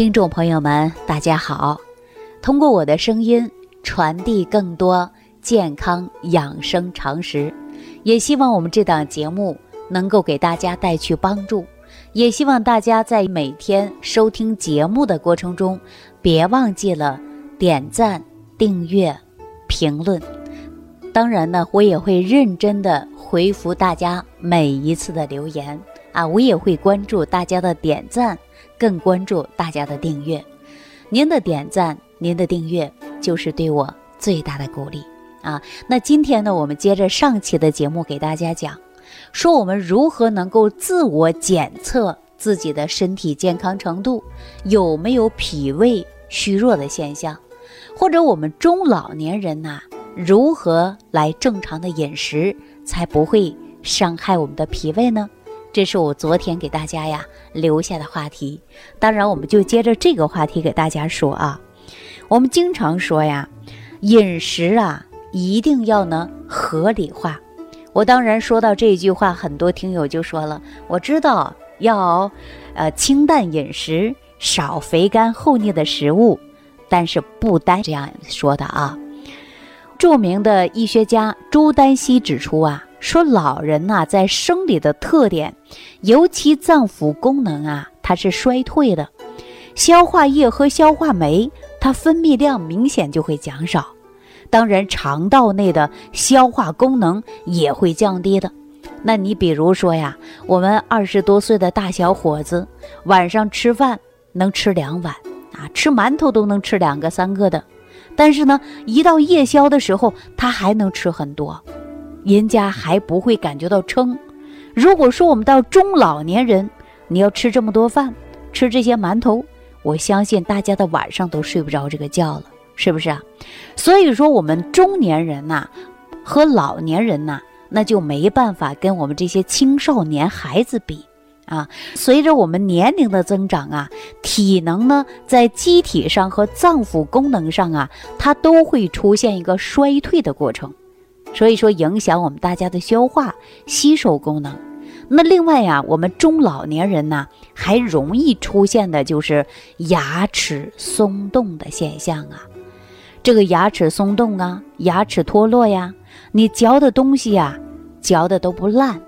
听众朋友们，大家好！通过我的声音传递更多健康养生常识，也希望我们这档节目能够给大家带去帮助。也希望大家在每天收听节目的过程中，别忘记了点赞、订阅、评论。当然呢，我也会认真的回复大家每一次的留言啊，我也会关注大家的点赞。更关注大家的订阅，您的点赞、您的订阅就是对我最大的鼓励啊！那今天呢，我们接着上期的节目给大家讲，说我们如何能够自我检测自己的身体健康程度，有没有脾胃虚弱的现象，或者我们中老年人呐，如何来正常的饮食，才不会伤害我们的脾胃呢？这是我昨天给大家呀留下的话题，当然我们就接着这个话题给大家说啊。我们经常说呀，饮食啊一定要呢合理化。我当然说到这句话，很多听友就说了，我知道要呃清淡饮食，少肥甘厚腻的食物，但是不单这样说的啊。著名的医学家朱丹溪指出啊。说老人呐，在生理的特点，尤其脏腑功能啊，它是衰退的，消化液和消化酶它分泌量明显就会减少，当然肠道内的消化功能也会降低的。那你比如说呀，我们二十多岁的大小伙子，晚上吃饭能吃两碗啊，吃馒头都能吃两个三个的，但是呢，一到夜宵的时候，他还能吃很多。人家还不会感觉到撑。如果说我们到中老年人，你要吃这么多饭，吃这些馒头，我相信大家的晚上都睡不着这个觉了，是不是啊？所以说，我们中年人呐，和老年人呐，那就没办法跟我们这些青少年孩子比啊。随着我们年龄的增长啊，体能呢，在机体上和脏腑功能上啊，它都会出现一个衰退的过程。所以说，影响我们大家的消化吸收功能。那另外呀，我们中老年人呢，还容易出现的就是牙齿松动的现象啊。这个牙齿松动啊，牙齿脱落呀，你嚼的东西呀，嚼的都不烂，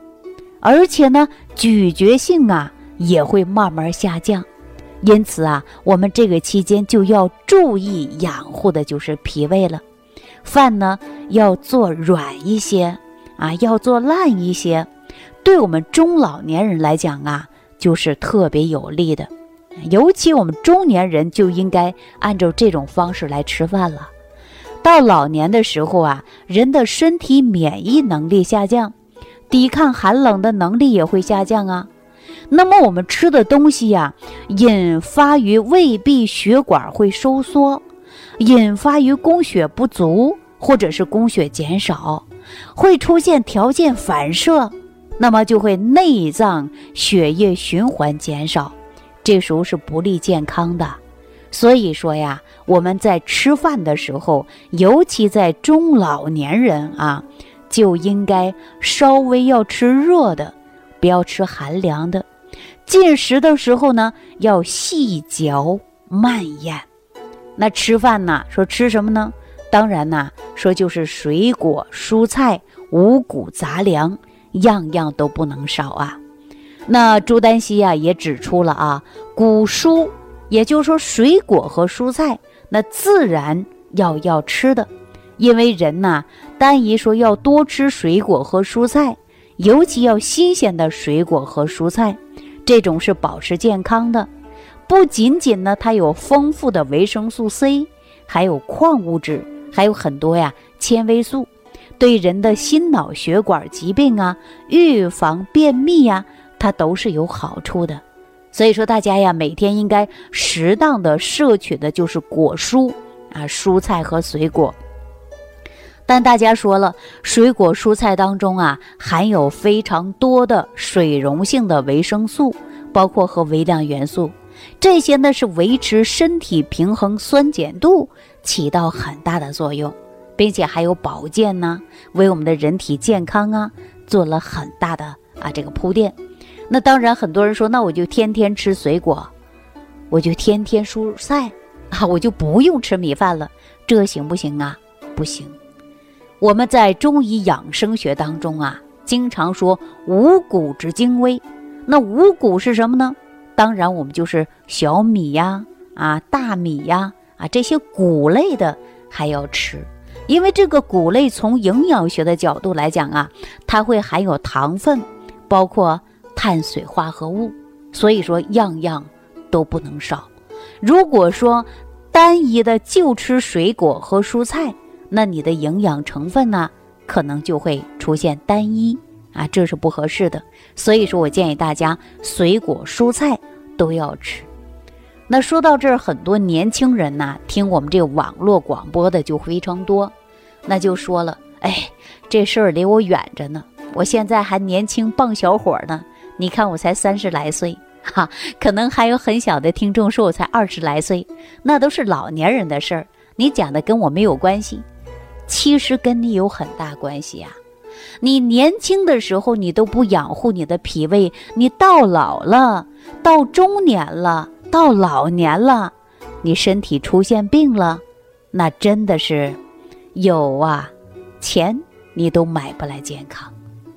而且呢，咀嚼性啊也会慢慢下降。因此啊，我们这个期间就要注意养护的就是脾胃了。饭呢要做软一些啊，要做烂一些，对我们中老年人来讲啊，就是特别有利的。尤其我们中年人就应该按照这种方式来吃饭了。到老年的时候啊，人的身体免疫能力下降，抵抗寒冷的能力也会下降啊。那么我们吃的东西呀，引发于胃壁血管会收缩。引发于供血不足，或者是供血减少，会出现条件反射，那么就会内脏血液循环减少，这时候是不利健康的。所以说呀，我们在吃饭的时候，尤其在中老年人啊，就应该稍微要吃热的，不要吃寒凉的。进食的时候呢，要细嚼慢咽。那吃饭呢？说吃什么呢？当然呐，说就是水果、蔬菜、五谷杂粮，样样都不能少啊。那朱丹溪呀也指出了啊，谷蔬，也就是说水果和蔬菜，那自然要要吃的，因为人呐，单一说要多吃水果和蔬菜，尤其要新鲜的水果和蔬菜，这种是保持健康的。不仅仅呢，它有丰富的维生素 C，还有矿物质，还有很多呀纤维素，对人的心脑血管疾病啊、预防便秘呀，它都是有好处的。所以说，大家呀，每天应该适当的摄取的就是果蔬啊，蔬菜和水果。但大家说了，水果蔬菜当中啊，含有非常多的水溶性的维生素，包括和微量元素。这些呢是维持身体平衡酸碱度起到很大的作用，并且还有保健呢，为我们的人体健康啊做了很大的啊这个铺垫。那当然，很多人说，那我就天天吃水果，我就天天蔬菜啊，我就不用吃米饭了，这行不行啊？不行。我们在中医养生学当中啊，经常说五谷之精微。那五谷是什么呢？当然，我们就是小米呀，啊，大米呀，啊，这些谷类的还要吃，因为这个谷类从营养学的角度来讲啊，它会含有糖分，包括碳水化合物，所以说样样都不能少。如果说单一的就吃水果和蔬菜，那你的营养成分呢，可能就会出现单一啊，这是不合适的。所以说我建议大家水果蔬菜都要吃。那说到这儿，很多年轻人呐，听我们这个网络广播的就非常多，那就说了，哎，这事儿离我远着呢，我现在还年轻棒小伙呢，你看我才三十来岁，哈，可能还有很小的听众说我才二十来岁，那都是老年人的事儿，你讲的跟我没有关系。其实跟你有很大关系呀！你年轻的时候你都不养护你的脾胃，你到老了，到中年了，到老年了，你身体出现病了，那真的是有啊，钱你都买不来健康。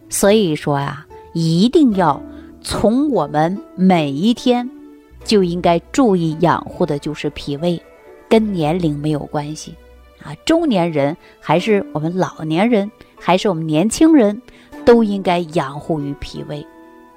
所以说啊，一定要从我们每一天就应该注意养护的就是脾胃，跟年龄没有关系。啊，中年人还是我们老年人，还是我们年轻人，都应该养护于脾胃，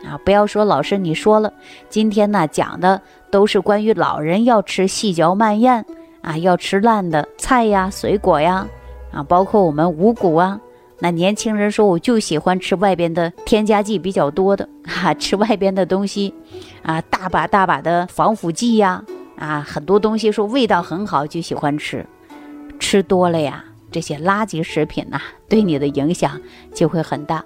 啊，不要说老师你说了，今天呢讲的都是关于老人要吃细嚼慢咽啊，要吃烂的菜呀、水果呀，啊，包括我们五谷啊。那年轻人说我就喜欢吃外边的添加剂比较多的，哈，吃外边的东西，啊，大把大把的防腐剂呀，啊，很多东西说味道很好就喜欢吃。吃多了呀，这些垃圾食品呐，对你的影响就会很大。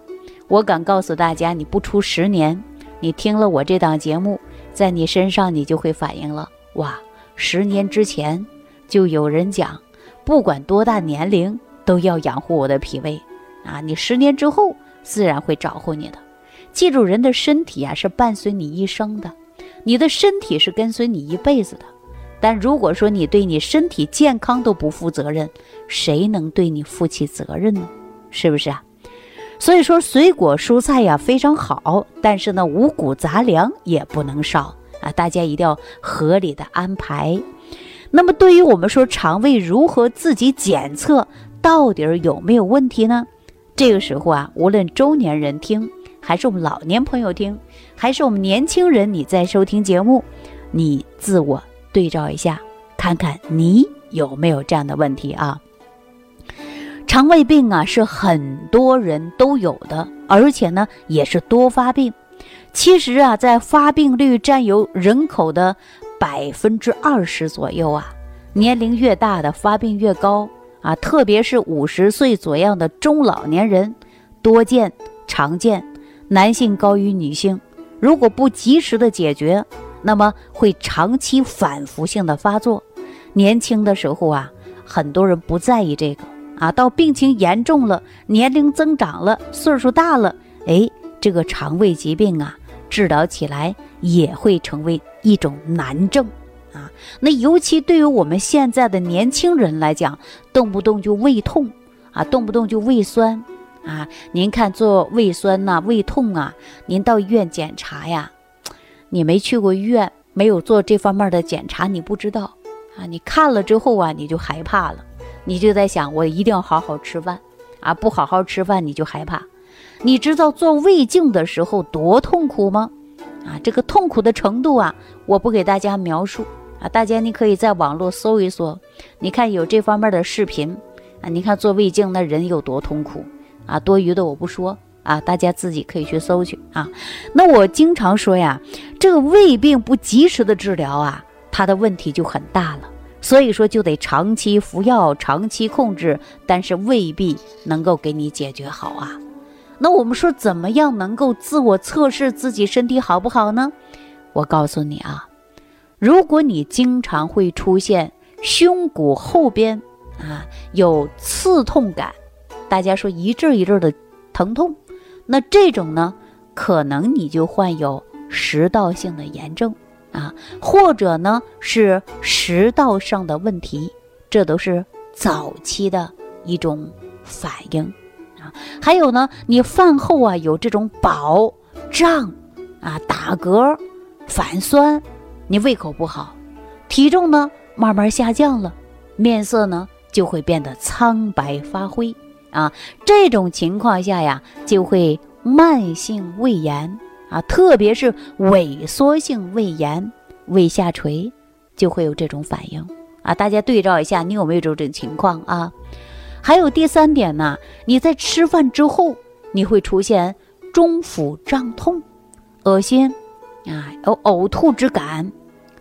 我敢告诉大家，你不出十年，你听了我这档节目，在你身上你就会反应了。哇，十年之前就有人讲，不管多大年龄都要养护我的脾胃啊！你十年之后自然会找回你的。记住，人的身体啊是伴随你一生的，你的身体是跟随你一辈子的。但如果说你对你身体健康都不负责任，谁能对你负起责任呢？是不是啊？所以说水果蔬菜呀非常好，但是呢五谷杂粮也不能少啊！大家一定要合理的安排。那么对于我们说肠胃如何自己检测到底有没有问题呢？这个时候啊，无论中年人听，还是我们老年朋友听，还是我们年轻人你在收听节目，你自我。对照一下，看看你有没有这样的问题啊？肠胃病啊，是很多人都有的，而且呢，也是多发病。其实啊，在发病率占有人口的百分之二十左右啊。年龄越大的发病越高啊，特别是五十岁左右的中老年人多见常见，男性高于女性。如果不及时的解决，那么会长期反复性的发作，年轻的时候啊，很多人不在意这个啊，到病情严重了，年龄增长了，岁数大了，哎，这个肠胃疾病啊，治疗起来也会成为一种难症啊。那尤其对于我们现在的年轻人来讲，动不动就胃痛啊，动不动就胃酸啊。您看做胃酸呐、胃痛啊，您到医院检查呀。你没去过医院，没有做这方面的检查，你不知道啊。你看了之后啊，你就害怕了，你就在想，我一定要好好吃饭啊，不好好吃饭你就害怕。你知道做胃镜的时候多痛苦吗？啊，这个痛苦的程度啊，我不给大家描述啊，大家你可以在网络搜一搜，你看有这方面的视频啊，你看做胃镜那人有多痛苦啊，多余的我不说。啊，大家自己可以去搜去啊。那我经常说呀，这个胃病不及时的治疗啊，它的问题就很大了。所以说就得长期服药，长期控制，但是未必能够给你解决好啊。那我们说怎么样能够自我测试自己身体好不好呢？我告诉你啊，如果你经常会出现胸骨后边啊有刺痛感，大家说一阵一阵的疼痛。那这种呢，可能你就患有食道性的炎症啊，或者呢是食道上的问题，这都是早期的一种反应啊。还有呢，你饭后啊有这种饱胀啊、打嗝、反酸，你胃口不好，体重呢慢慢下降了，面色呢就会变得苍白发灰啊。这种情况下呀，就会慢性胃炎。啊，特别是萎缩性胃炎、胃下垂，就会有这种反应啊。大家对照一下，你有没有这种情况啊？还有第三点呢，你在吃饭之后，你会出现中腹胀痛、恶心啊，有呕吐之感，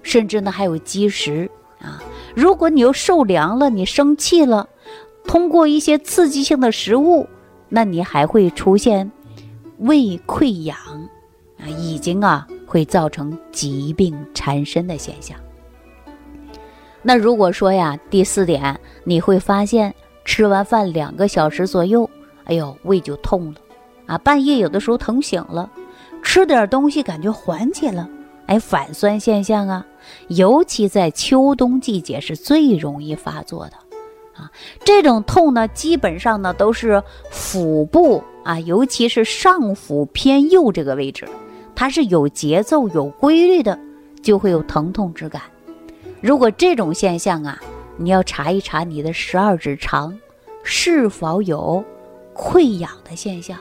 甚至呢还有积食啊。如果你又受凉了，你生气了，通过一些刺激性的食物，那你还会出现胃溃疡。啊，已经啊会造成疾病缠身的现象。那如果说呀，第四点，你会发现吃完饭两个小时左右，哎呦，胃就痛了，啊，半夜有的时候疼醒了，吃点东西感觉缓解了，哎，反酸现象啊，尤其在秋冬季节是最容易发作的，啊，这种痛呢，基本上呢都是腹部啊，尤其是上腹偏右这个位置。它是有节奏、有规律的，就会有疼痛之感。如果这种现象啊，你要查一查你的十二指肠是否有溃疡的现象，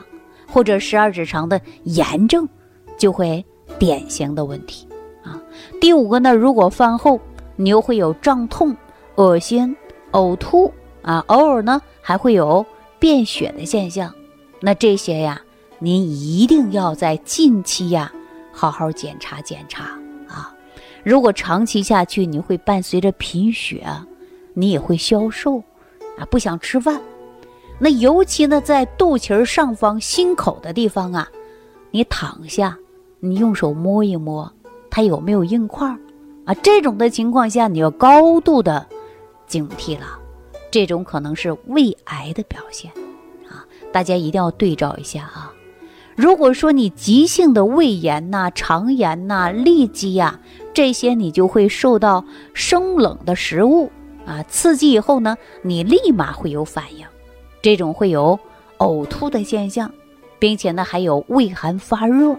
或者十二指肠的炎症，就会典型的问题啊。第五个呢，如果饭后你又会有胀痛、恶心、呕吐啊，偶尔呢还会有便血的现象，那这些呀。您一定要在近期呀，好好检查检查啊！如果长期下去，你会伴随着贫血，你也会消瘦，啊，不想吃饭。那尤其呢，在肚脐上方心口的地方啊，你躺下，你用手摸一摸，它有没有硬块儿啊？这种的情况下，你要高度的警惕了，这种可能是胃癌的表现啊！大家一定要对照一下啊！如果说你急性的胃炎呐、肠炎呐、痢疾呀，这些你就会受到生冷的食物啊刺激以后呢，你立马会有反应，这种会有呕吐的现象，并且呢还有胃寒发热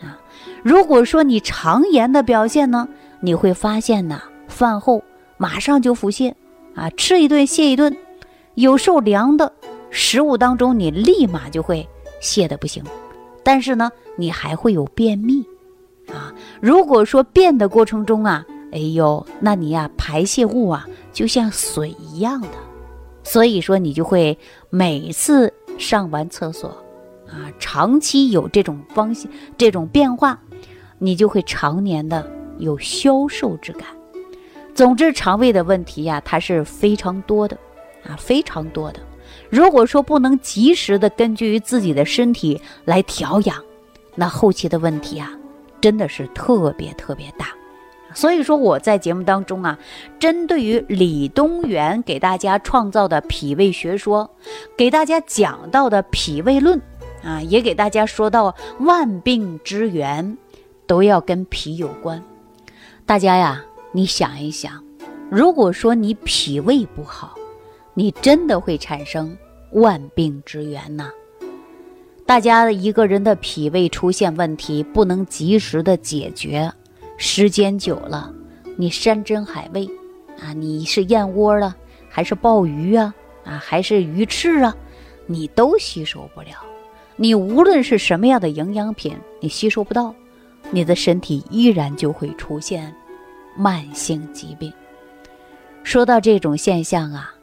啊。如果说你肠炎的表现呢，你会发现呢饭后马上就腹泻啊，吃一顿泻一顿，有受凉的食物当中，你立马就会泻的不行。但是呢，你还会有便秘，啊，如果说便的过程中啊，哎呦，那你呀排泄物啊就像水一样的，所以说你就会每次上完厕所，啊，长期有这种方向这种变化，你就会常年的有消瘦之感。总之，肠胃的问题呀，它是非常多的，啊，非常多的。如果说不能及时的根据于自己的身体来调养，那后期的问题啊，真的是特别特别大。所以说我在节目当中啊，针对于李东垣给大家创造的脾胃学说，给大家讲到的脾胃论啊，也给大家说到万病之源都要跟脾有关。大家呀，你想一想，如果说你脾胃不好，你真的会产生万病之源呐！大家一个人的脾胃出现问题，不能及时的解决，时间久了，你山珍海味啊，你是燕窝了，还是鲍鱼啊，啊，还是鱼翅啊，你都吸收不了。你无论是什么样的营养品，你吸收不到，你的身体依然就会出现慢性疾病。说到这种现象啊。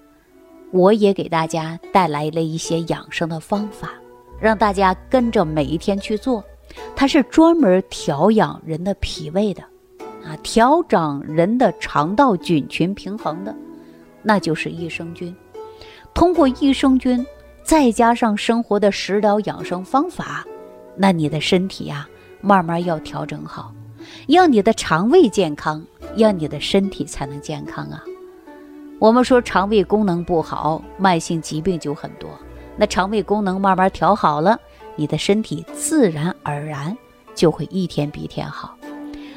我也给大家带来了一些养生的方法，让大家跟着每一天去做。它是专门调养人的脾胃的，啊，调整人的肠道菌群平衡的，那就是益生菌。通过益生菌，再加上生活的食疗养生方法，那你的身体呀，慢慢要调整好，让你的肠胃健康，让你的身体才能健康啊。我们说肠胃功能不好，慢性疾病就很多。那肠胃功能慢慢调好了，你的身体自然而然就会一天比一天好。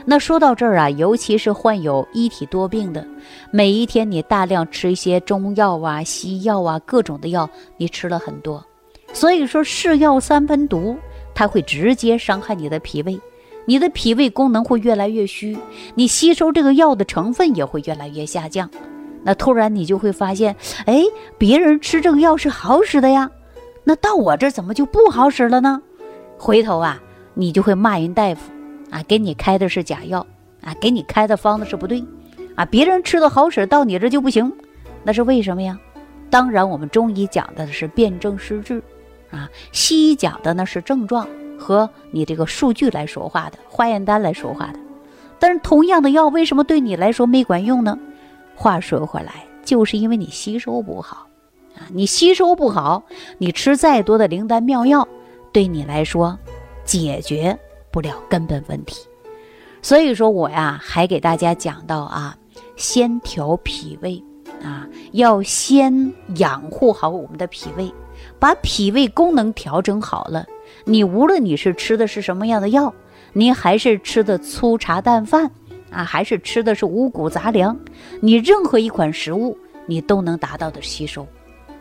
那说到这儿啊，尤其是患有一体多病的，每一天你大量吃一些中药啊、西药啊，各种的药，你吃了很多，所以说是药三分毒，它会直接伤害你的脾胃，你的脾胃功能会越来越虚，你吸收这个药的成分也会越来越下降。那突然你就会发现，哎，别人吃这个药是好使的呀，那到我这怎么就不好使了呢？回头啊，你就会骂人大夫。啊，给你开的是假药，啊，给你开的方子是不对，啊，别人吃的好使，到你这就不行，那是为什么呀？当然，我们中医讲的是辨证施治，啊，西医讲的呢是症状和你这个数据来说话的，化验单来说话的。但是同样的药，为什么对你来说没管用呢？话说回来，就是因为你吸收不好，啊，你吸收不好，你吃再多的灵丹妙药，对你来说解决。不了根本问题，所以说我呀还给大家讲到啊，先调脾胃啊，要先养护好我们的脾胃，把脾胃功能调整好了，你无论你是吃的是什么样的药，您还是吃的粗茶淡饭啊，还是吃的是五谷杂粮，你任何一款食物你都能达到的吸收。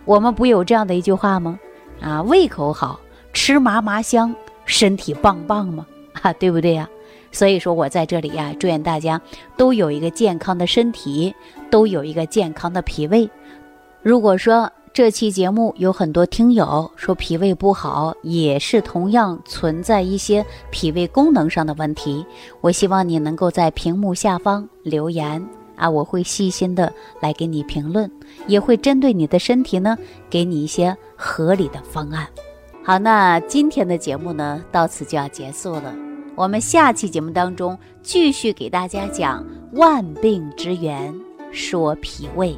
我们不有这样的一句话吗？啊，胃口好吃麻麻香，身体棒棒吗？啊，对不对呀？所以说我在这里呀，祝愿大家都有一个健康的身体，都有一个健康的脾胃。如果说这期节目有很多听友说脾胃不好，也是同样存在一些脾胃功能上的问题，我希望你能够在屏幕下方留言啊，我会细心的来给你评论，也会针对你的身体呢，给你一些合理的方案。好，那今天的节目呢，到此就要结束了。我们下期节目当中继续给大家讲万病之源，说脾胃。